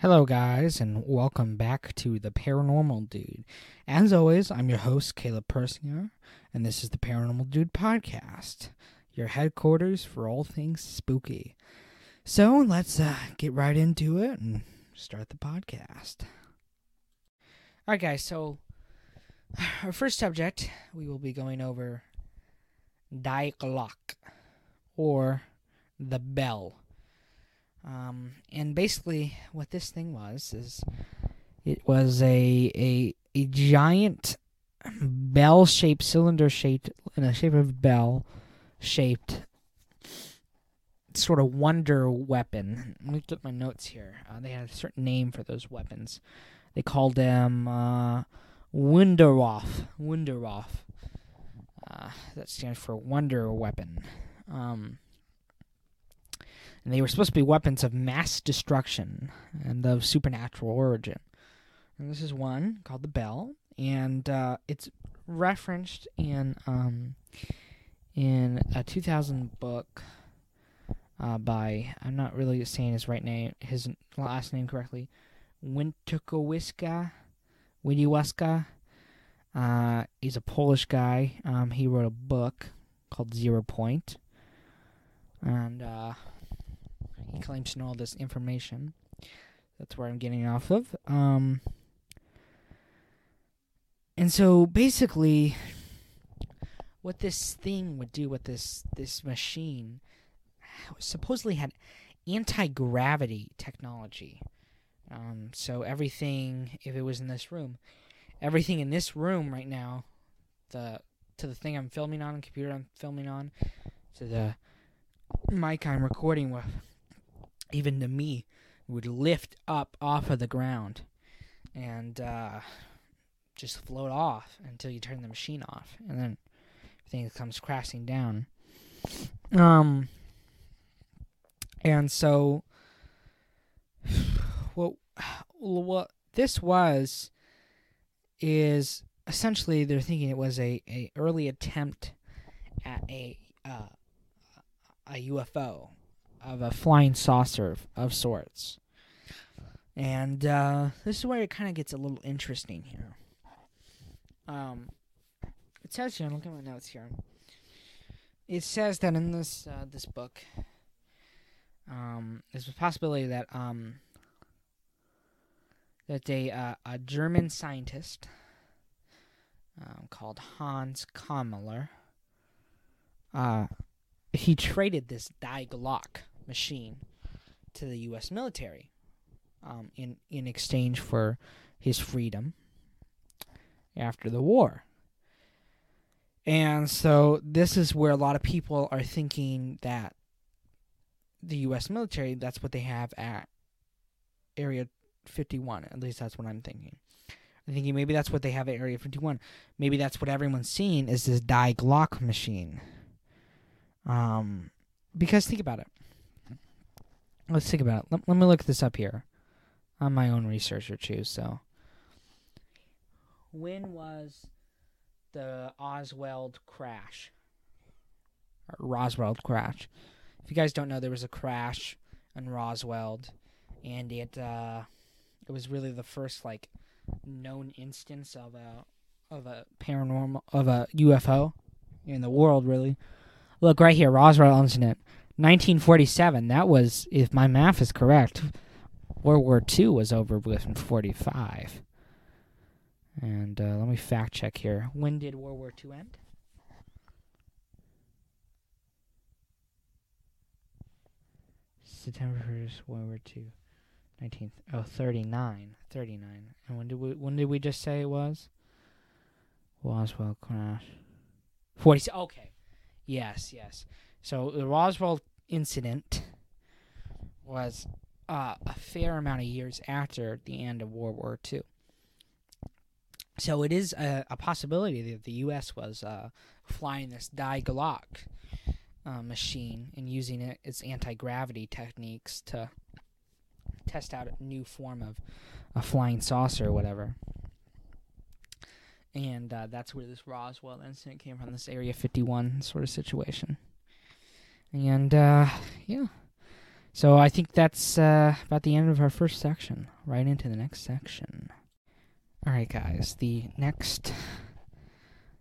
Hello, guys, and welcome back to the Paranormal Dude. As always, I'm your host, Caleb Persinger, and this is the Paranormal Dude Podcast, your headquarters for all things spooky. So let's uh, get right into it and start the podcast. All right, guys, so our first subject, we will be going over Die Glock, or the bell. Um, and basically, what this thing was is it was a a a giant bell-shaped, cylinder-shaped, in the shape of a bell shaped sort of wonder weapon. Let me get my notes here. Uh, they had a certain name for those weapons. They called them uh, Wunderwaffe. Wunderwaffe. Uh, that stands for wonder weapon. Um, and they were supposed to be weapons of mass destruction and of supernatural origin. And this is one called the Bell, and uh, it's referenced in um, in a 2000 book uh, by I'm not really saying his right name, his last name correctly, Wintukowiska, Winiwaska. Uh, he's a Polish guy. Um, he wrote a book called Zero Point, and uh, he claims to know all this information. That's where I'm getting off of. Um, and so basically, what this thing would do, what this this machine supposedly had anti gravity technology. Um, so everything, if it was in this room, everything in this room right now, the to the thing I'm filming on, computer I'm filming on, to the mic I'm recording with, even to me, would lift up off of the ground and uh, just float off until you turn the machine off, and then everything comes crashing down. Um, and so, what what this was is essentially they're thinking it was a, a early attempt at a uh, a UFO of a flying saucer of, sorts. And uh, this is where it kind of gets a little interesting here. Um, it says here, look at my notes here. It says that in this uh, this book, um, there's a possibility that um, that a uh, a German scientist um, called Hans Kammler, uh, he traded this Die Glock machine to the U.S. military um, in in exchange for his freedom after the war. And so this is where a lot of people are thinking that the U.S. military, that's what they have at Area 51. At least that's what I'm thinking. I'm thinking maybe that's what they have at Area 51. Maybe that's what everyone's seeing is this Die Glock machine. Um, because think about it. Let's think about it. Let, let me look this up here. I'm my own researcher too, so. When was the Oswald crash? Or Roswell crash. If you guys don't know, there was a crash in Roswell, and it uh, it was really the first like known instance of a of a paranormal of a UFO in the world. Really, look right here, Roswell incident, 1947. That was, if my math is correct, World War II was over with in 45. And uh, let me fact check here. When did World War II end? September 1st, World War II. 19th. Oh, 39. 39. And when did we when did we just say it was? Roswell crash. 40 Okay. Yes, yes. So the Roswell incident was uh, a fair amount of years after the end of World War II. So it is a, a possibility that the U.S. was uh, flying this Die Glock uh, machine and using it, its anti gravity techniques to test out a new form of a flying saucer or whatever. And uh, that's where this Roswell incident came from, this Area 51 sort of situation. And uh, yeah, So I think that's uh, about the end of our first section. Right into the next section. All right, guys. The next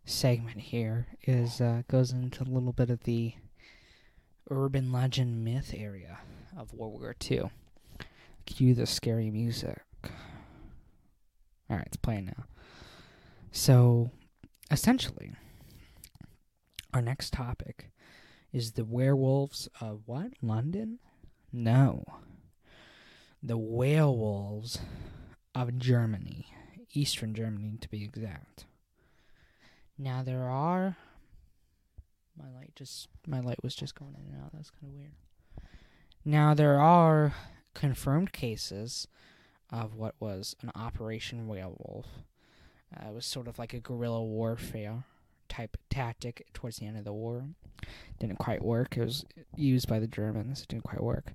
segment here is uh, goes into a little bit of the urban legend myth area of World War II. Cue the scary music. All right, it's playing now. So, essentially, our next topic is the werewolves of what? London? No. The werewolves of Germany, Eastern Germany to be exact. Now there are my light just my light was just going in and out. That's kind of weird. Now there are confirmed cases of what was an Operation Werewolf. Uh, it was sort of like a guerrilla warfare type tactic towards the end of the war. Didn't quite work. It was used by the Germans. It didn't quite work.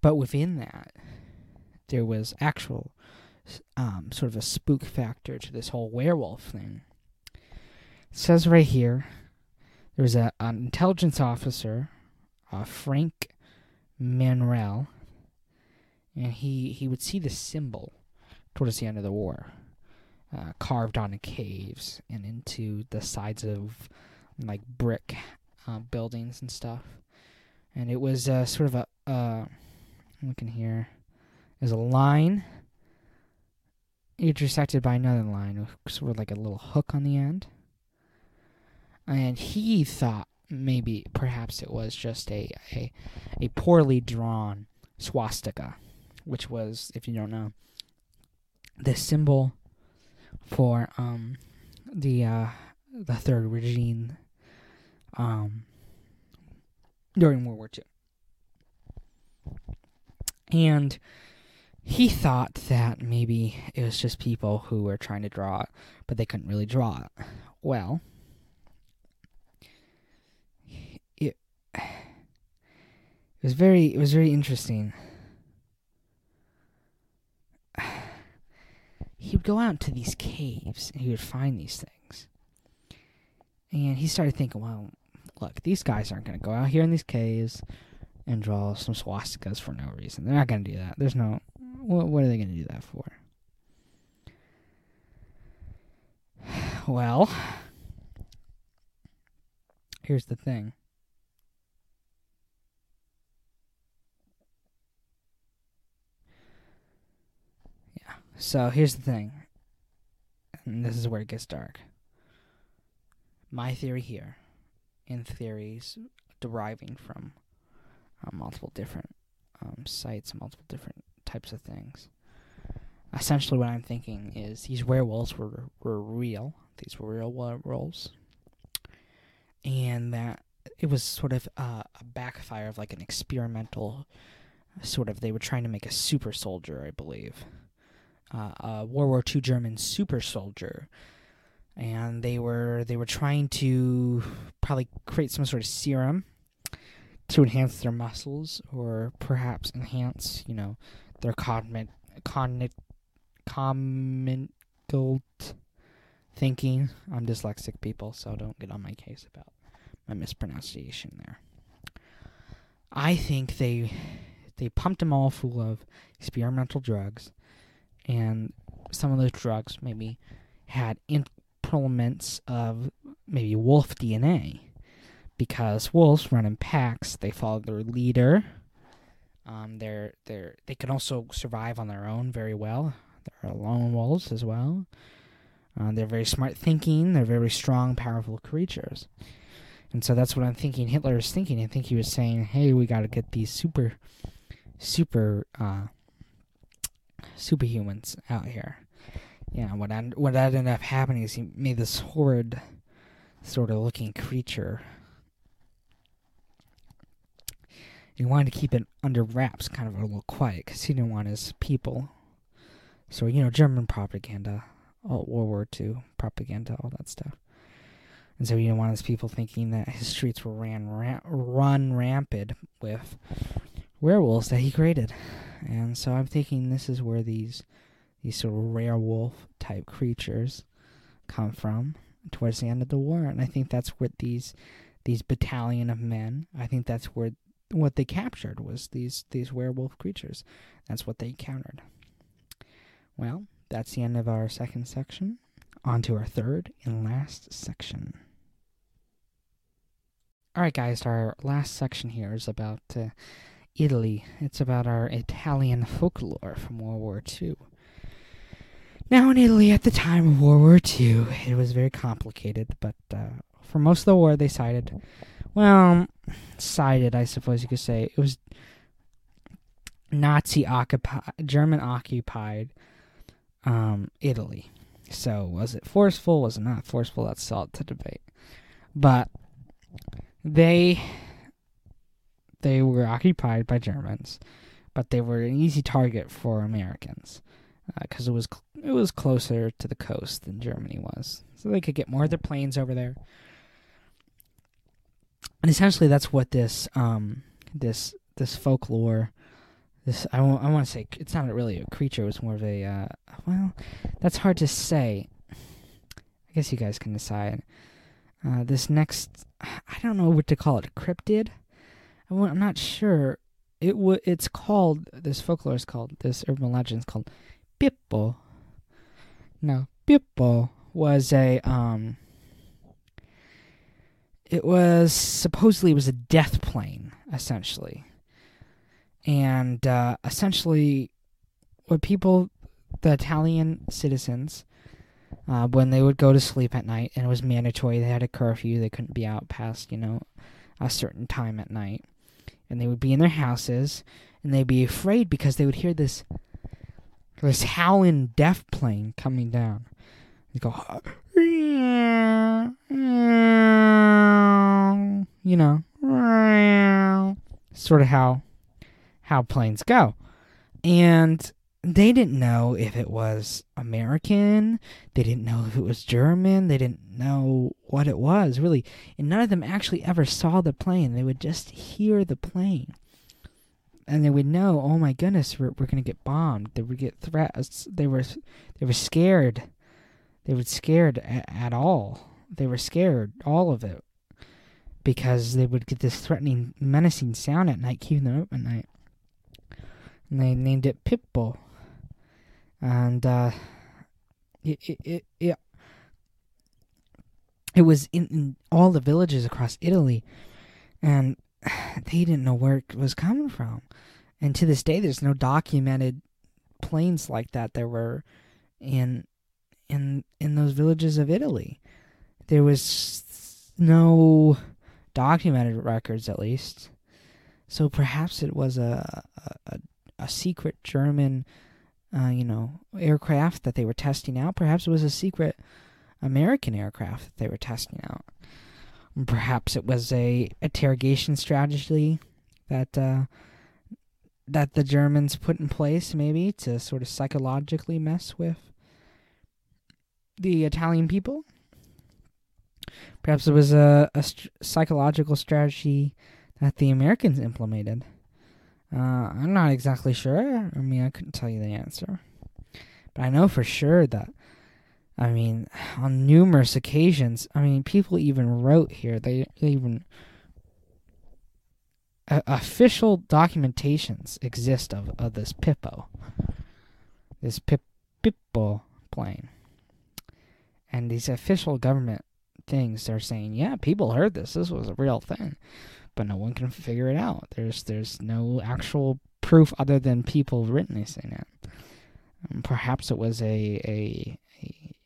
But within that, there was actual um, sort of a spook factor to this whole werewolf thing. It says right here there was a, an intelligence officer, uh, Frank Manuel, and he, he would see the symbol towards the end of the war uh, carved onto caves and into the sides of like brick uh, buildings and stuff. And it was uh, sort of a uh, looking here. There's a line intersected by another line, sort of like a little hook on the end. And he thought maybe, perhaps it was just a a, a poorly drawn swastika, which was, if you don't know, the symbol for um the uh the third regime um during World War II. And he thought that maybe it was just people who were trying to draw it, but they couldn't really draw it. Well, it, it was very it was very interesting. Would go out to these caves and he would find these things. And he started thinking, well, look, these guys aren't going to go out here in these caves and draw some swastikas for no reason. They're not going to do that. There's no. What, what are they going to do that for? Well, here's the thing. So here's the thing. And this is where it gets dark. My theory here, in theories deriving from uh, multiple different um, sites, multiple different types of things. Essentially, what I'm thinking is these werewolves were were real. These were real werewolves, and that it was sort of uh, a backfire of like an experimental sort of. They were trying to make a super soldier, I believe, uh, a World War II German super soldier, and they were they were trying to probably create some sort of serum to enhance their muscles or perhaps enhance, you know, their cognit cognit thinking. I'm dyslexic people, so don't get on my case about my mispronunciation there. I think they they pumped them all full of experimental drugs, and some of those drugs maybe had implements of maybe wolf DNA because wolves run in packs. They follow their leader. Um, they're they're they can also survive on their own very well. They're lone wolves as well. Uh, they're very smart thinking. They're very strong, powerful creatures. And so that's what I'm thinking. Hitler is thinking. I think he was saying, "Hey, we got to get these super, super, uh, superhumans out here." Yeah. What end, what ended up happening is he made this horrid, sort of looking creature he wanted to keep it under wraps, kind of a little quiet, because he didn't want his people. So, you know, German propaganda, World War II propaganda, all that stuff. And so he didn't want his people thinking that his streets were ran ra- run rampant with werewolves that he created. And so I'm thinking this is where these these sort of werewolf type creatures come from towards the end of the war. And I think that's what these these battalion of men, I think that's where what they captured was these these werewolf creatures. That's what they encountered. Well, that's the end of our second section. On to our third and last section. All right, guys, our last section here is about uh, Italy. It's about our Italian folklore from World War II. Now, in Italy at the time of World War II, it was very complicated, but uh, for most of the war, they sided. Well, sided, I suppose you could say. It was Nazi occupied, German occupied um, Italy. So, was it forceful? Was it not forceful? That's still to debate. But they they were occupied by Germans, but they were an easy target for Americans because uh, it was it was closer to the coast than Germany was, so they could get more of their planes over there. And essentially, that's what this um, this this folklore, this I, want to say it's not really a creature; it was more of a uh, well, that's hard to say. I guess you guys can decide. Uh, this next, I don't know what to call it, cryptid. I'm not sure. It w- it's called this folklore is called this urban legend is called Pippo. Now Pippo was a um. It was supposedly it was a death plane essentially, and uh, essentially, what people, the Italian citizens, uh, when they would go to sleep at night, and it was mandatory. They had a curfew. They couldn't be out past, you know, a certain time at night. And they would be in their houses, and they'd be afraid because they would hear this this howling death plane coming down. They go, you know, sort of how how planes go, and they didn't know if it was American. They didn't know if it was German. They didn't know what it was, really. And none of them actually ever saw the plane. They would just hear the plane. And they would know, oh my goodness, we're, we're going to get bombed. They would get threats. They were, they were scared. They were scared at, at all. They were scared, all of it. Because they would get this threatening, menacing sound at night, keeping them up at night. And they named it Pippo and uh, it, it, it, it, it was in, in all the villages across Italy, and they didn't know where it was coming from. And to this day, there's no documented planes like that there were in in in those villages of Italy. There was no documented records, at least. So perhaps it was a a, a secret German uh, you know, aircraft that they were testing out. Perhaps it was a secret American aircraft that they were testing out. Perhaps it was a interrogation strategy that uh, that the Germans put in place, maybe to sort of psychologically mess with the Italian people. Perhaps it was a, a st- psychological strategy that the Americans implemented. Uh, I'm not exactly sure. I mean, I couldn't tell you the answer. But I know for sure that, I mean, on numerous occasions, I mean, people even wrote here, they, they even. Uh, official documentations exist of, of this Pippo. This Pip, Pippo plane. And these official government things, they're saying, yeah, people heard this. This was a real thing but no one can figure it out. There's there's no actual proof other than people witnessing it. Um, perhaps it was a a, a,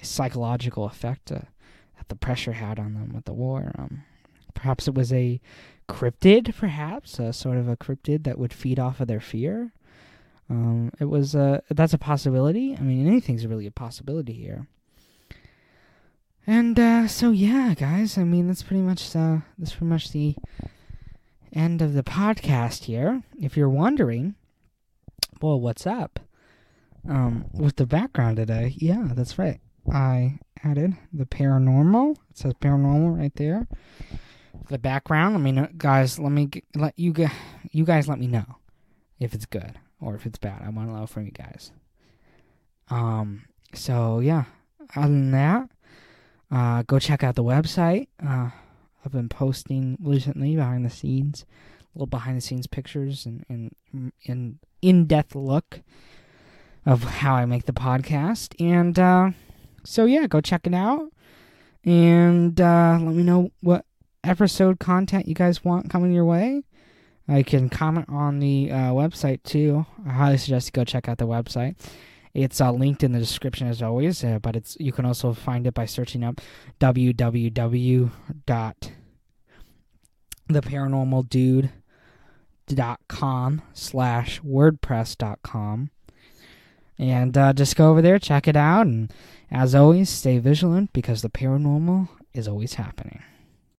a psychological effect uh, that the pressure had on them with the war. Um, perhaps it was a cryptid, perhaps a sort of a cryptid that would feed off of their fear. Um, it was a that's a possibility. I mean, anything's really a possibility here. And uh, so yeah, guys. I mean, that's pretty much uh, that's pretty much the end of the podcast here. If you're wondering, well, what's up? Um, with the background today, yeah, that's right. I added the paranormal. It says paranormal right there. The background. I mean, guys, let me g- let you g- you guys let me know if it's good or if it's bad. I want to know from you guys. Um. So yeah. Other than that, uh, go check out the website. Uh, I've been posting recently behind the scenes, little behind the scenes pictures and and in in depth look of how I make the podcast. And uh, so yeah, go check it out and uh, let me know what episode content you guys want coming your way. I can comment on the uh, website too. I highly suggest you go check out the website. It's uh, linked in the description as always, uh, but it's you can also find it by searching up www.theparanormaldude.com slash wordpress.com. And uh, just go over there, check it out, and as always, stay vigilant because the paranormal is always happening.